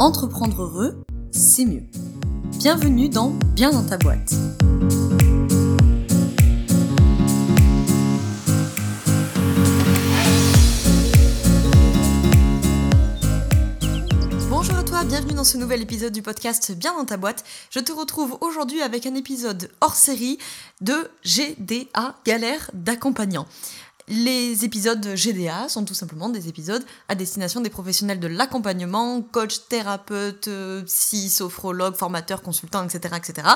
Entreprendre heureux, c'est mieux. Bienvenue dans Bien dans ta boîte. Bonjour à toi, bienvenue dans ce nouvel épisode du podcast Bien dans ta boîte. Je te retrouve aujourd'hui avec un épisode hors série de GDA, galère d'accompagnant. Les épisodes GDA sont tout simplement des épisodes à destination des professionnels de l'accompagnement, coach, thérapeute, psy, sophrologue, formateur, consultant, etc., etc.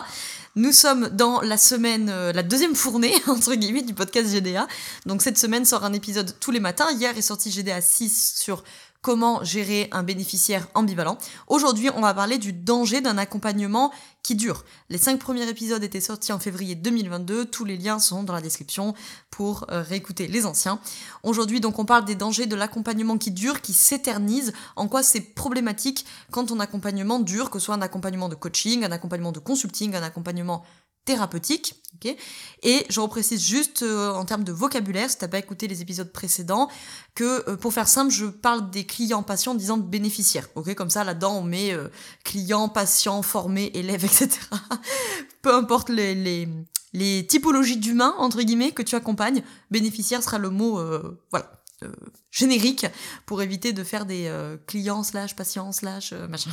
Nous sommes dans la semaine, euh, la deuxième fournée, entre guillemets, du podcast GDA. Donc cette semaine sort un épisode tous les matins. Hier est sorti GDA 6 sur comment gérer un bénéficiaire ambivalent. Aujourd'hui, on va parler du danger d'un accompagnement qui dure. Les cinq premiers épisodes étaient sortis en février 2022. Tous les liens sont dans la description pour euh, réécouter les anciens. Aujourd'hui, donc, on parle des dangers de l'accompagnement qui dure, qui s'éternise. En quoi c'est problématique quand ton accompagnement dure, que ce soit un accompagnement de coaching, un accompagnement de consulting, un accompagnement thérapeutique. ok? Et je reprécise juste euh, en termes de vocabulaire, si t'as pas écouté les épisodes précédents, que euh, pour faire simple, je parle des clients patients en disant bénéficiaires. ok? Comme ça, là-dedans, on met euh, clients, patients, formés, élèves, etc. Peu importe les, typologies d'humains, entre guillemets, que tu accompagnes, bénéficiaire sera le mot, voilà, générique pour éviter de faire des clients slash patients slash machin.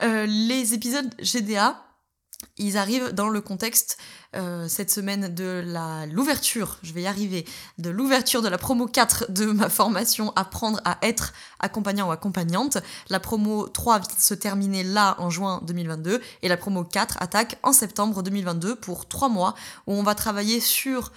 les épisodes GDA, ils arrivent dans le contexte euh, cette semaine de la l'ouverture, je vais y arriver, de l'ouverture de la promo 4 de ma formation Apprendre à être accompagnant ou accompagnante. La promo 3 vient de se terminer là en juin 2022 et la promo 4 attaque en septembre 2022 pour 3 mois où on va travailler sur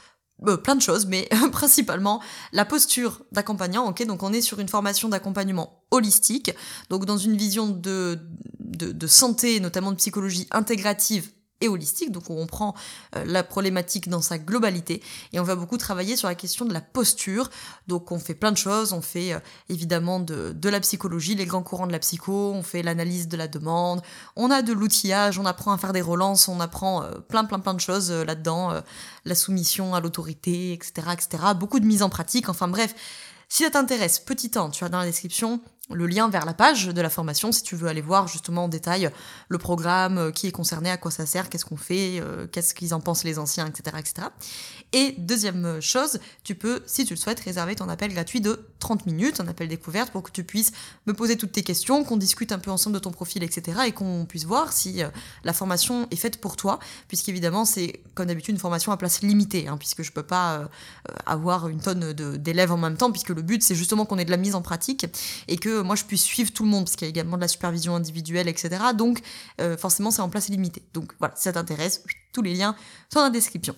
euh, plein de choses, mais principalement la posture d'accompagnant. Ok, donc on est sur une formation d'accompagnement holistique, donc dans une vision de, de, de santé, notamment de psychologie intégrative et holistique, donc on prend euh, la problématique dans sa globalité et on va beaucoup travailler sur la question de la posture. Donc on fait plein de choses, on fait euh, évidemment de, de, la psychologie, les grands courants de la psycho, on fait l'analyse de la demande, on a de l'outillage, on apprend à faire des relances, on apprend euh, plein plein plein de choses là-dedans, la soumission à l'autorité, etc., etc. Beaucoup de mise en pratique, enfin bref. Si ça t'intéresse, petit temps, tu as dans la description le lien vers la page de la formation si tu veux aller voir justement en détail le programme, euh, qui est concerné, à quoi ça sert, qu'est-ce qu'on fait, euh, qu'est-ce qu'ils en pensent les anciens, etc., etc. Et deuxième chose, tu peux, si tu le souhaites, réserver ton appel gratuit de 30 minutes, un appel découverte pour que tu puisses me poser toutes tes questions, qu'on discute un peu ensemble de ton profil, etc. et qu'on puisse voir si euh, la formation est faite pour toi, puisqu'évidemment c'est comme d'habitude une formation à place limitée, hein, puisque je peux pas avoir une tonne d'élèves en même temps, puisque le but c'est justement qu'on ait de la mise en pratique et que moi je puisse suivre tout le monde, parce qu'il y a également de la supervision individuelle, etc. Donc euh, forcément c'est en place limitée. Donc voilà, si ça t'intéresse, tous les liens sont dans la description.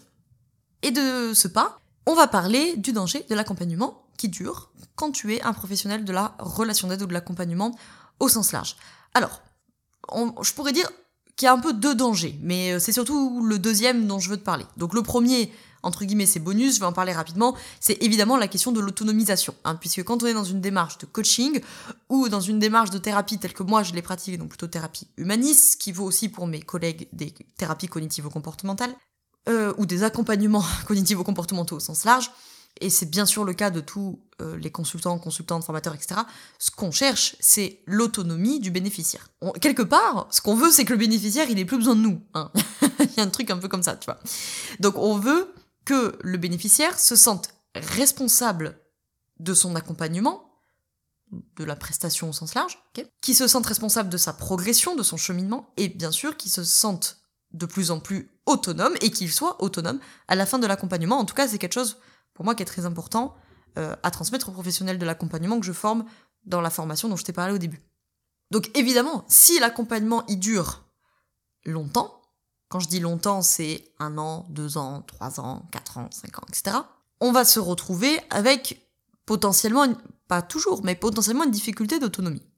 Et de ce pas, on va parler du danger de l'accompagnement qui dure quand tu es un professionnel de la relation d'aide ou de l'accompagnement au sens large. Alors, je pourrais dire qu'il y a un peu deux dangers, mais euh, c'est surtout le deuxième dont je veux te parler. Donc le premier, entre guillemets, c'est bonus, je vais en parler rapidement, c'est évidemment la question de l'autonomisation. Hein, puisque quand on est dans une démarche de coaching ou dans une démarche de thérapie telle que moi je l'ai pratiquée, donc plutôt thérapie humaniste, qui vaut aussi pour mes collègues des thérapies cognitivo-comportementales, euh, ou des accompagnements cognitivo-comportementaux au sens large, et c'est bien sûr le cas de tous euh, les consultants, consultantes, formateurs, etc., ce qu'on cherche, c'est l'autonomie du bénéficiaire. quelque part, ce qu'on veut, c'est que le bénéficiaire, il ait plus besoin de nous. Hein. il y a un truc un peu comme ça, tu vois. Donc on veut que le bénéficiaire se sente responsable de son accompagnement, de la prestation au sens large, qui se sente responsable de sa progression, de son cheminement, et bien sûr qui se sente de plus en plus autonome et qu'il soit autonome à la fin de l'accompagnement. En tout cas, c'est quelque chose pour moi qui est très important euh, à transmettre aux professionnels de l'accompagnement que je forme dans la formation dont je t'ai parlé au début. Donc évidemment, si l'accompagnement y dure longtemps, quand je dis longtemps, c'est un an, deux ans, trois ans, quatre ans, cinq ans, etc. On va se retrouver avec potentiellement, pas toujours, mais potentiellement une difficulté d'autonomie.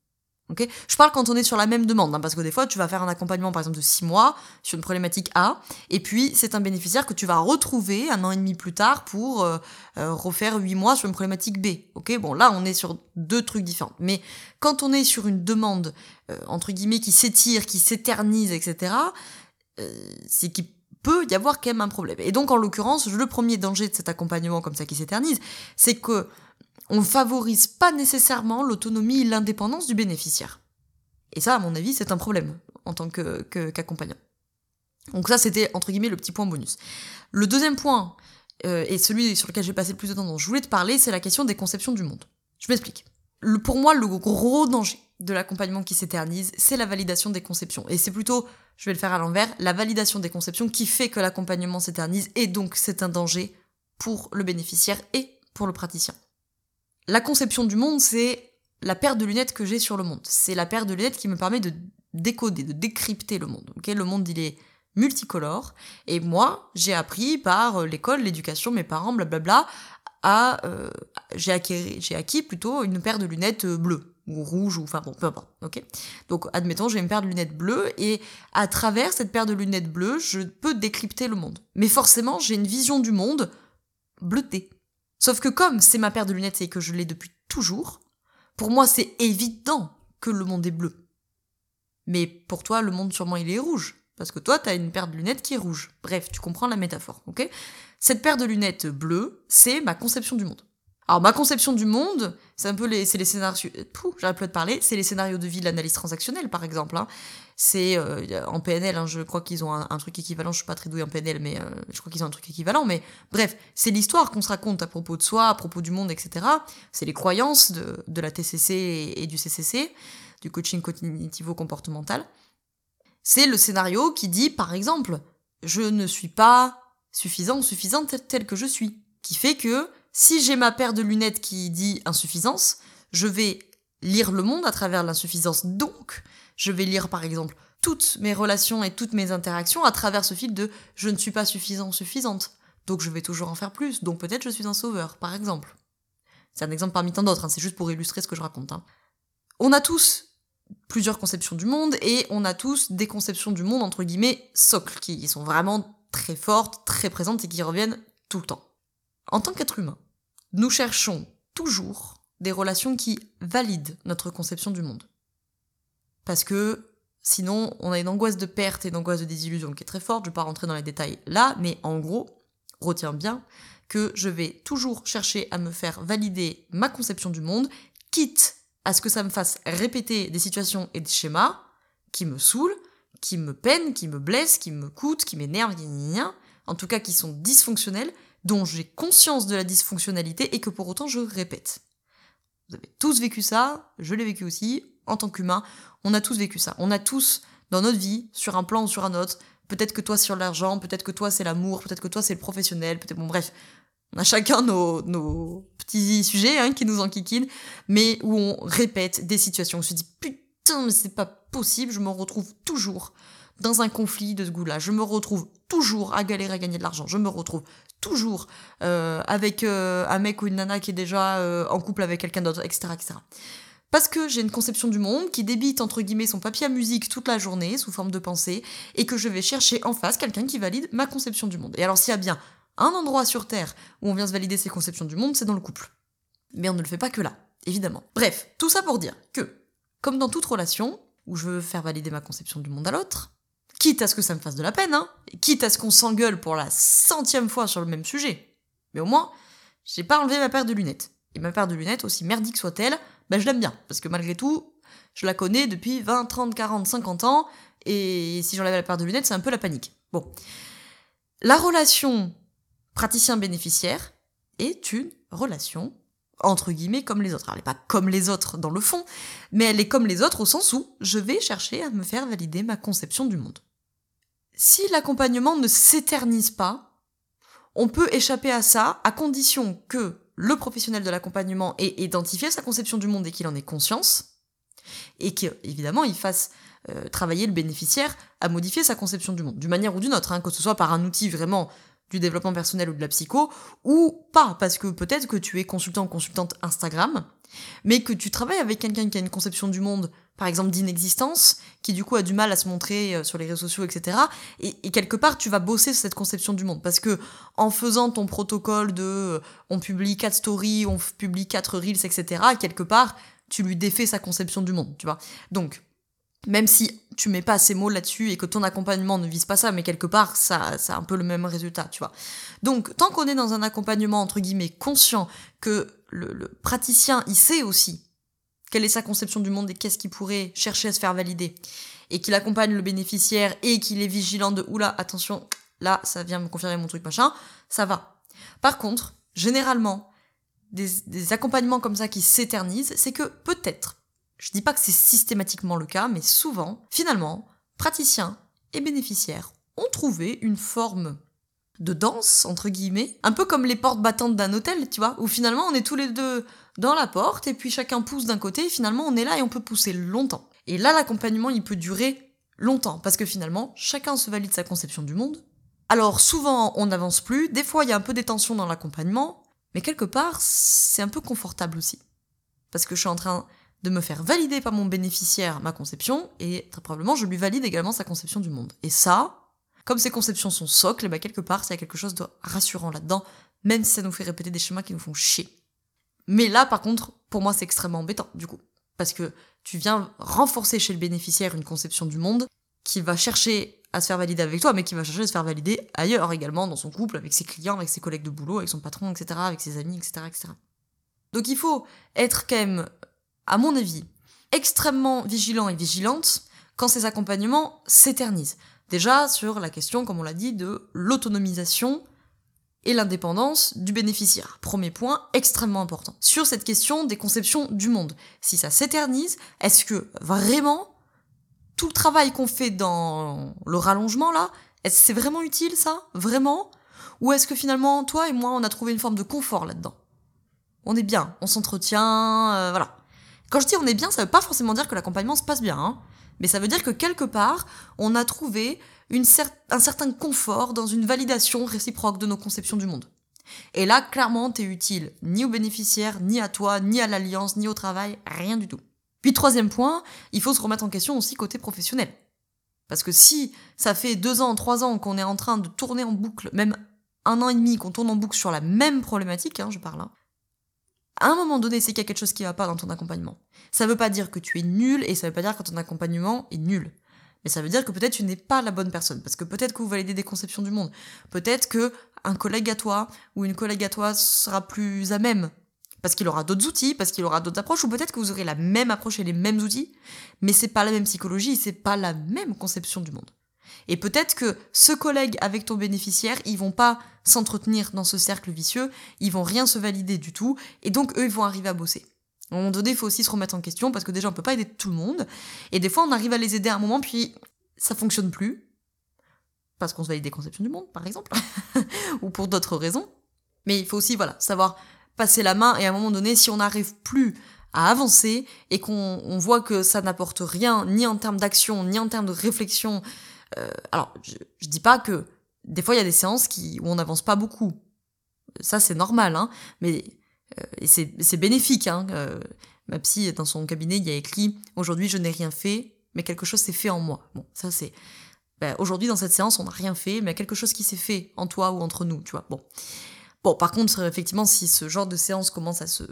Je parle quand on est sur la même demande, hein, parce que des fois, tu vas faire un accompagnement, par exemple, de six mois sur une problématique A, et puis c'est un bénéficiaire que tu vas retrouver un an et demi plus tard pour euh, euh, refaire huit mois sur une problématique B. Bon là, on est sur deux trucs différents. Mais quand on est sur une demande euh, entre guillemets qui s'étire, qui s'éternise, etc., c'est qu'il peut y avoir quand même un problème. Et donc, en l'occurrence, le premier danger de cet accompagnement comme ça qui s'éternise, c'est que on favorise pas nécessairement l'autonomie et l'indépendance du bénéficiaire. Et ça, à mon avis, c'est un problème en tant qu'accompagnant. Donc ça, c'était entre guillemets le petit point bonus. Le deuxième point, euh, et celui sur lequel j'ai passé le plus de temps dont je voulais te parler, c'est la question des conceptions du monde. Je m'explique. pour moi, le gros danger de l'accompagnement qui s'éternise, c'est la validation des conceptions. Et c'est plutôt, je vais le faire à l'envers, la validation des conceptions qui fait que l'accompagnement s'éternise, et donc c'est un danger pour le bénéficiaire et pour le praticien. La conception du monde, c'est la paire de lunettes que j'ai sur le monde. C'est la paire de lunettes qui me permet de décoder, de décrypter le monde. le monde, il est multicolore. Et moi, j'ai appris par euh, l'école, l'éducation, mes parents, blablabla, à euh, j'ai acquis, j'ai acquis plutôt une paire de lunettes euh, bleues ou rouges ou enfin bon peu importe ok? Donc admettons j'ai une paire de lunettes bleues et à travers cette paire de lunettes bleues je peux décrypter le monde mais forcément j'ai une vision du monde bleutée sauf que comme c'est ma paire de lunettes et que je l'ai depuis toujours pour moi c'est évident que le monde est bleu mais pour toi le monde sûrement il est rouge parce que toi, tu as une paire de lunettes qui est rouge. Bref, tu comprends la métaphore, ok? Cette paire de lunettes bleues, c'est ma conception du monde. Alors, ma conception du monde, c'est un peu les, c'est les scénarios. J'arrête plus de parler. C'est les scénarios de vie de l'analyse transactionnelle, par exemple. Hein. C'est euh, en PNL, hein, je crois qu'ils ont un, truc équivalent. Je suis pas très douée en PNL, mais euh, je crois qu'ils ont un truc équivalent. Mais bref, c'est l'histoire qu'on se raconte à propos de soi, à propos du monde, etc. C'est les croyances de, de la TCC et, et du CCC, du coaching cognitivo-comportemental c'est le scénario qui dit, par exemple, je ne suis pas suffisant ou suffisante tel que je suis. Qui fait que si j'ai ma paire de lunettes qui dit insuffisance, je vais lire le monde à travers l'insuffisance. Donc, je vais lire par exemple toutes mes relations et toutes mes interactions à travers ce fil de je ne suis pas suffisant suffisante. Donc je vais toujours en faire plus. Donc peut-être je suis un sauveur, par exemple. C'est un exemple parmi tant d'autres, hein. c'est juste pour illustrer ce que je raconte. Hein. On a tous plusieurs conceptions du monde et on a tous des conceptions du monde entre guillemets socles qui sont vraiment très fortes, très présentes et qui reviennent tout le temps. En tant qu'être humain, nous cherchons toujours des relations qui valident notre conception du monde. Parce que sinon, on a une angoisse de perte et une angoisse de désillusion qui est très forte. Je ne vais pas rentrer dans les détails là, mais en gros, retiens bien que je vais toujours chercher à me faire valider ma conception du monde, quitte à ce que ça me fasse répéter des situations et des schémas qui me saoulent, qui me peinent, qui me blessent, qui me coûtent, qui m'énervent, en tout cas qui sont dysfonctionnels, dont j'ai conscience de la dysfonctionnalité et que pour autant je répète. Vous avez tous vécu ça, je l'ai vécu aussi, en tant qu'humain, on a tous vécu ça. On a tous, dans notre vie, sur un plan ou sur un autre, peut-être que toi sur l'argent, peut-être que toi c'est l'amour, peut-être que toi c'est le professionnel, peut-être, bon bref, on a chacun nos, petits sujets hein, qui nous enquiquinent, mais où on répète des situations. On se dit putain, mais c'est pas possible, je me retrouve toujours dans un conflit de ce goût-là. Je me retrouve toujours à galérer à gagner de l'argent. Je me retrouve toujours euh, avec euh, un mec ou une nana qui est déjà euh, en couple avec quelqu'un d'autre, etc., etc. Parce que j'ai une conception du monde qui débite entre guillemets son papier à musique toute la journée sous forme de pensée et que je vais chercher en face quelqu'un qui valide ma conception du monde. Et alors s'il y a bien un endroit sur Terre où on vient se valider ses conceptions du monde, c'est dans le couple. Mais on ne le fait pas que là, évidemment. Bref, tout ça pour dire que, comme dans toute relation, où je veux faire valider ma conception du monde à l'autre, quitte à ce que ça me fasse de la peine, hein, quitte à ce qu'on s'engueule pour la centième fois sur le même sujet, mais au moins, j'ai pas enlevé ma paire de lunettes. Et ma paire de lunettes, aussi merdique soit-elle, ben je l'aime bien, parce que malgré tout, je la connais depuis 20, 30, 40, 50 ans, et si j'enlève la paire de lunettes, c'est un peu la panique. Bon. La relation praticien bénéficiaire est une relation entre guillemets comme les autres. elle n'est pas comme les autres dans le fond, mais elle est comme les autres au sens où je vais chercher à me faire valider ma conception du monde. Si l'accompagnement ne s'éternise pas, on peut échapper à ça à condition que le professionnel de l'accompagnement ait identifié sa conception du monde et qu'il en ait conscience, et qu'évidemment il fasse euh, travailler le bénéficiaire à modifier sa conception du monde, d'une manière ou d'une autre, hein, que ce soit par un outil vraiment du développement personnel ou de la psycho, ou pas, parce que peut-être que tu es consultant ou consultante Instagram, mais que tu travailles avec quelqu'un qui a une conception du monde, par exemple d'inexistence, qui du coup a du mal à se montrer euh, sur les réseaux sociaux, etc. Et, quelque part, tu vas bosser sur cette conception du monde, parce que en faisant ton protocole de euh, on publie quatre stories, on publie quatre reels, etc., quelque part, tu lui défais sa conception du monde, tu vois. Donc, même si tu mets pas ces mots là-dessus et que ton accompagnement ne vise pas ça, mais quelque part, ça, ça a un peu le même résultat, tu vois. Donc, tant qu'on est dans un accompagnement, entre guillemets, conscient, que le, praticien, il sait aussi quelle est sa conception du monde et qu'est-ce qu'il pourrait chercher à se faire valider, et qu'il accompagne le bénéficiaire et qu'il est vigilant de oula, attention, là, ça vient me confirmer mon truc machin, ça va. Par contre, généralement, des, accompagnements comme ça qui s'éternisent, c'est que peut-être, je dis pas que c'est systématiquement le cas, mais souvent, finalement, praticiens et bénéficiaires ont trouvé une forme de danse, entre guillemets, un peu comme les portes battantes d'un hôtel, tu vois, où finalement on est tous les deux dans la porte, et puis chacun pousse d'un côté, finalement on est là et on peut pousser longtemps. Et là, l'accompagnement, il peut durer longtemps, parce que finalement, chacun se valide sa conception du monde. Alors souvent, on n'avance plus, des fois, il y a un peu des tensions dans l'accompagnement, mais quelque part, c'est un peu confortable aussi. Parce que je suis en train de me faire valider par mon bénéficiaire ma conception, et très probablement, je lui valide également sa conception du monde. Et ça, comme ces conceptions sont socles, bah quelque part, il y a quelque chose de rassurant là-dedans, même si ça nous fait répéter des schémas qui nous font chier. Mais là, par contre, pour moi, c'est extrêmement embêtant, du coup. Parce que tu viens renforcer chez le bénéficiaire une conception du monde qui va chercher à se faire valider avec toi, mais qui va chercher à se faire valider ailleurs également, dans son couple, avec ses clients, avec ses collègues de boulot, avec son patron, etc., avec ses amis, etc., etc. Donc il faut être quand même, à mon avis, extrêmement vigilant et vigilante quand ces accompagnements s'éternisent. Déjà sur la question, comme on l'a dit, de l'autonomisation et l'indépendance du bénéficiaire. Premier point extrêmement important. Sur cette question des conceptions du monde. Si ça s'éternise, est-ce que vraiment tout le travail qu'on fait dans le rallongement là, est-ce c'est vraiment utile ça? Vraiment? Ou est-ce que finalement toi et moi on a trouvé une forme de confort là-dedans? On est bien, on s'entretient, euh, voilà. Quand je dis on est bien, ça veut pas forcément dire que l'accompagnement se passe bien. Hein mais ça veut dire que quelque part, on a trouvé un certain confort dans une validation réciproque de nos conceptions du monde. Et là, clairement, t'es utile ni aux bénéficiaires, ni à toi, ni à l'alliance, ni au travail, rien du tout. Puis troisième point, il faut se remettre en question aussi côté professionnel. Parce que si ça fait deux ans, trois ans qu'on est en train de tourner en boucle, même un an et demi qu'on tourne en boucle sur la même problématique, hein, je parle, hein, à un moment donné, c'est qu'il y a quelque chose qui va pas dans ton accompagnement. Ça veut pas dire que tu es nul et ça veut pas dire que ton accompagnement est nul. Mais ça veut dire que peut-être tu n'es pas la bonne personne. Parce que peut-être que vous validez des conceptions du monde. Peut-être que un collègue à toi ou une collègue à toi sera plus à même. Parce qu'il aura d'autres outils, parce qu'il aura d'autres approches, ou peut-être que vous aurez la même approche et les mêmes outils, mais c'est pas la même psychologie, c'est pas la même conception du monde. Et peut-être que ce collègue avec ton bénéficiaire, ils vont pas s'entretenir dans ce cercle vicieux, ils vont rien se valider du tout, et donc eux, ils vont arriver à bosser. À un moment donné, il faut aussi se remettre en question, parce que déjà, on peut pas aider tout le monde, et des fois, on arrive à les aider à un moment, puis ça fonctionne plus, parce qu'on se valide des conceptions du monde, par exemple, ou pour d'autres raisons. Mais il faut aussi, voilà, savoir passer la main, et à un moment donné, si on n'arrive plus à avancer, et qu'on voit que ça n'apporte rien, ni en termes d'action, ni en termes de réflexion, euh, alors, je, je dis pas que des fois il y a des séances qui, où on n'avance pas beaucoup. Ça c'est normal, hein. Mais euh, c'est bénéfique. Hein. Euh, ma psy dans son cabinet, il y a écrit aujourd'hui je n'ai rien fait, mais quelque chose s'est fait en moi. Bon, ça c'est. Ben, aujourd'hui dans cette séance on n'a rien fait, mais quelque chose qui s'est fait en toi ou entre nous, tu vois. Bon. Bon, par contre, effectivement, si ce genre de séance commence à se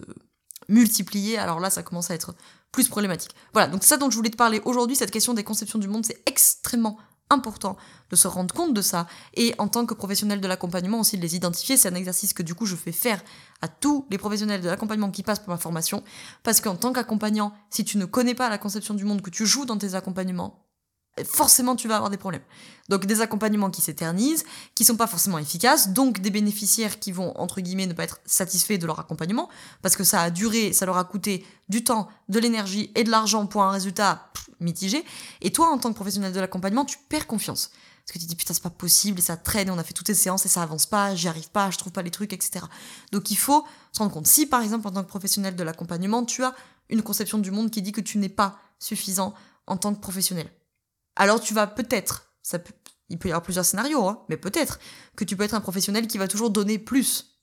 multiplier, alors là, ça commence à être plus problématique. Voilà, donc ça dont je voulais te parler aujourd'hui, cette question des conceptions du monde, c'est extrêmement important de se rendre compte de ça. Et en tant que professionnel de l'accompagnement aussi de les identifier, c'est un exercice que du coup je fais faire à tous les professionnels de l'accompagnement qui passent par ma formation. Parce qu'en tant qu'accompagnant, si tu ne connais pas la conception du monde que tu joues dans tes accompagnements, forcément tu vas avoir des problèmes. Donc des accompagnements qui s'éternisent, qui sont pas forcément efficaces, donc des bénéficiaires qui vont entre guillemets ne pas être satisfaits de leur accompagnement parce que ça a duré, ça leur a coûté du temps, de l'énergie et de l'argent pour un résultat mitigé. Et toi en tant que professionnel de l'accompagnement, tu perds confiance. Parce que tu te dis putain c'est pas possible et ça traîne et on a fait toutes ces séances et ça avance pas, j'y arrive pas, je trouve pas les trucs, etc. Donc il faut se rendre compte. Si par exemple en tant que professionnel de l'accompagnement, tu as une conception du monde qui dit que tu n'es pas suffisant en tant que professionnel alors tu vas peut-être, ça peut, il peut y avoir plusieurs scénarios, hein, mais peut-être que tu peux être un professionnel qui va toujours donner plus,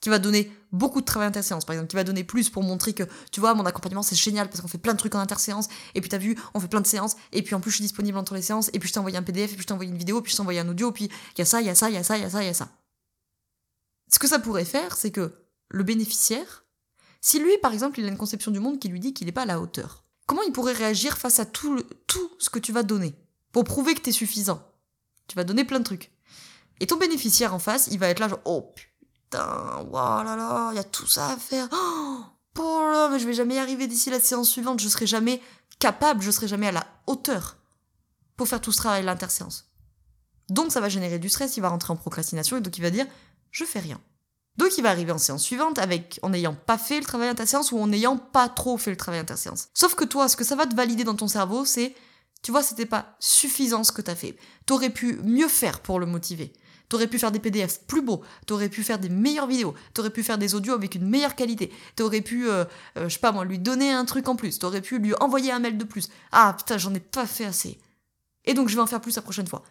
qui va donner beaucoup de travail interséance, par exemple, qui va donner plus pour montrer que, tu vois, mon accompagnement c'est génial parce qu'on fait plein de trucs en interséance, et puis t'as vu, on fait plein de séances, et puis en plus je suis disponible entre les séances, et puis je t'ai envoyé un PDF, et puis je t'ai envoyé une vidéo, puis je t'ai envoyé un audio, puis il y a ça, il y a ça, il y a ça, il y a ça, il y a ça. Ce que ça pourrait faire, c'est que le bénéficiaire, si lui, par exemple, il a une conception du monde qui lui dit qu'il n'est pas à la hauteur, comment il pourrait réagir face à tout, tout ce que tu vas donner pour prouver que t'es suffisant? Tu vas donner plein de trucs. Et ton bénéficiaire en face, il va être là genre oh putain, voilà là là, il y a tout ça à faire. Oh là, mais je vais jamais y arriver d'ici la séance suivante, je serai jamais capable, je serai jamais à la hauteur pour faire tout ce travail l'interséance. Donc ça va générer du stress, il va rentrer en procrastination et donc il va dire je fais rien. Donc il va arriver en séance suivante avec en n'ayant pas fait le travail interséance ou en n'ayant pas trop fait le travail interséance. Sauf que toi, ce que ça va te valider dans ton cerveau, c'est tu vois, c'était pas suffisant ce que t'as fait. T'aurais pu mieux faire pour le motiver. T'aurais pu faire des PDF plus beaux, t'aurais pu faire des meilleures vidéos, t'aurais pu faire des audios avec une meilleure qualité, t'aurais pu, euh, euh, je sais pas moi, lui donner un truc en plus, t'aurais pu lui envoyer un mail de plus. Ah putain, j'en ai pas fait assez. Et donc je vais en faire plus la prochaine fois.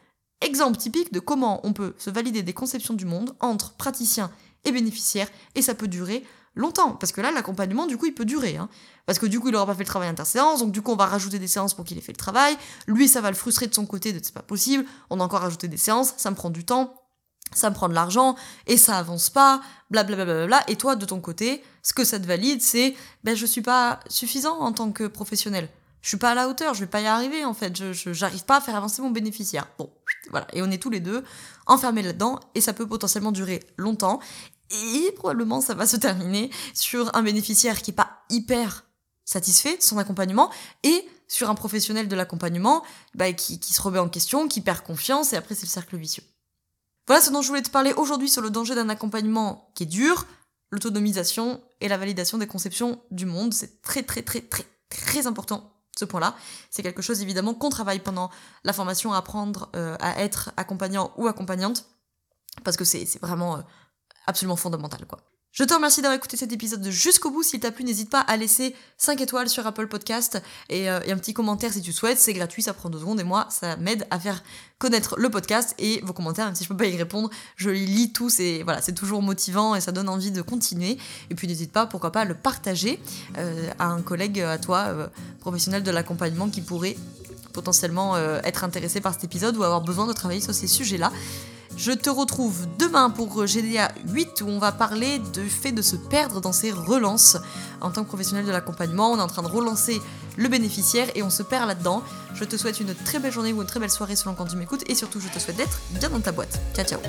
Exemple typique de comment on peut se valider des conceptions du monde entre praticiens et bénéficiaires, et ça peut durer longtemps, parce que là, l'accompagnement, du coup, il peut durer. Hein. Parce que du coup, il n'aura pas fait le travail interséance, donc du coup, on va rajouter des séances pour qu'il ait fait le travail. Lui, ça va le frustrer de son côté de c'est pas possible, on a encore rajouté des séances, ça me prend du temps ça me prend de l'argent et ça avance pas, blablabla. Bla bla bla et toi, de ton côté, ce que ça te valide, c'est ben je suis pas suffisant en tant que professionnel. Je suis pas à la hauteur, je vais pas y arriver en fait. Je j'arrive pas à faire avancer mon bénéficiaire. Bon, voilà. Et on est tous les deux enfermés là-dedans et ça peut potentiellement durer longtemps et probablement ça va se terminer sur un bénéficiaire qui est pas hyper satisfait de son accompagnement et sur un professionnel de l'accompagnement bah, qui, se remet en question, qui perd confiance et après c'est le cercle vicieux. Voilà ce dont je voulais te parler aujourd'hui sur le danger d'un accompagnement qui est dur, l'autonomisation et la validation des conceptions du monde. C'est très très très très très important ce point-là. C'est quelque chose évidemment qu'on travaille pendant la formation à apprendre euh, à être accompagnant ou accompagnante parce que c'est vraiment euh, absolument fondamental quoi. Je te remercie d'avoir écouté cet épisode jusqu'au bout. S'il t'a plu, n'hésite pas à laisser 5 étoiles sur Apple Podcast et, euh, et, un petit commentaire si tu souhaites. C'est gratuit, ça prend deux secondes et moi, ça m'aide à faire connaître le podcast et vos commentaires, même si je peux pas y répondre, je les lis tous et voilà, c'est toujours motivant et ça donne envie de continuer. Et puis n'hésite pas, pourquoi pas, à le partager euh, à un collègue à toi, euh, professionnel de l'accompagnement qui pourrait potentiellement être intéressé par cet épisode ou avoir besoin de travailler sur ces sujets-là. Je te retrouve demain pour GDA 8 où on va parler du fait de se perdre dans ses relances. En tant que professionnel de l'accompagnement, on est en train de relancer le bénéficiaire et on se perd là-dedans. Je te souhaite une très belle journée ou une très belle soirée selon quand tu m'écoutes et surtout je te souhaite d'être bien dans ta boîte. Ciao ciao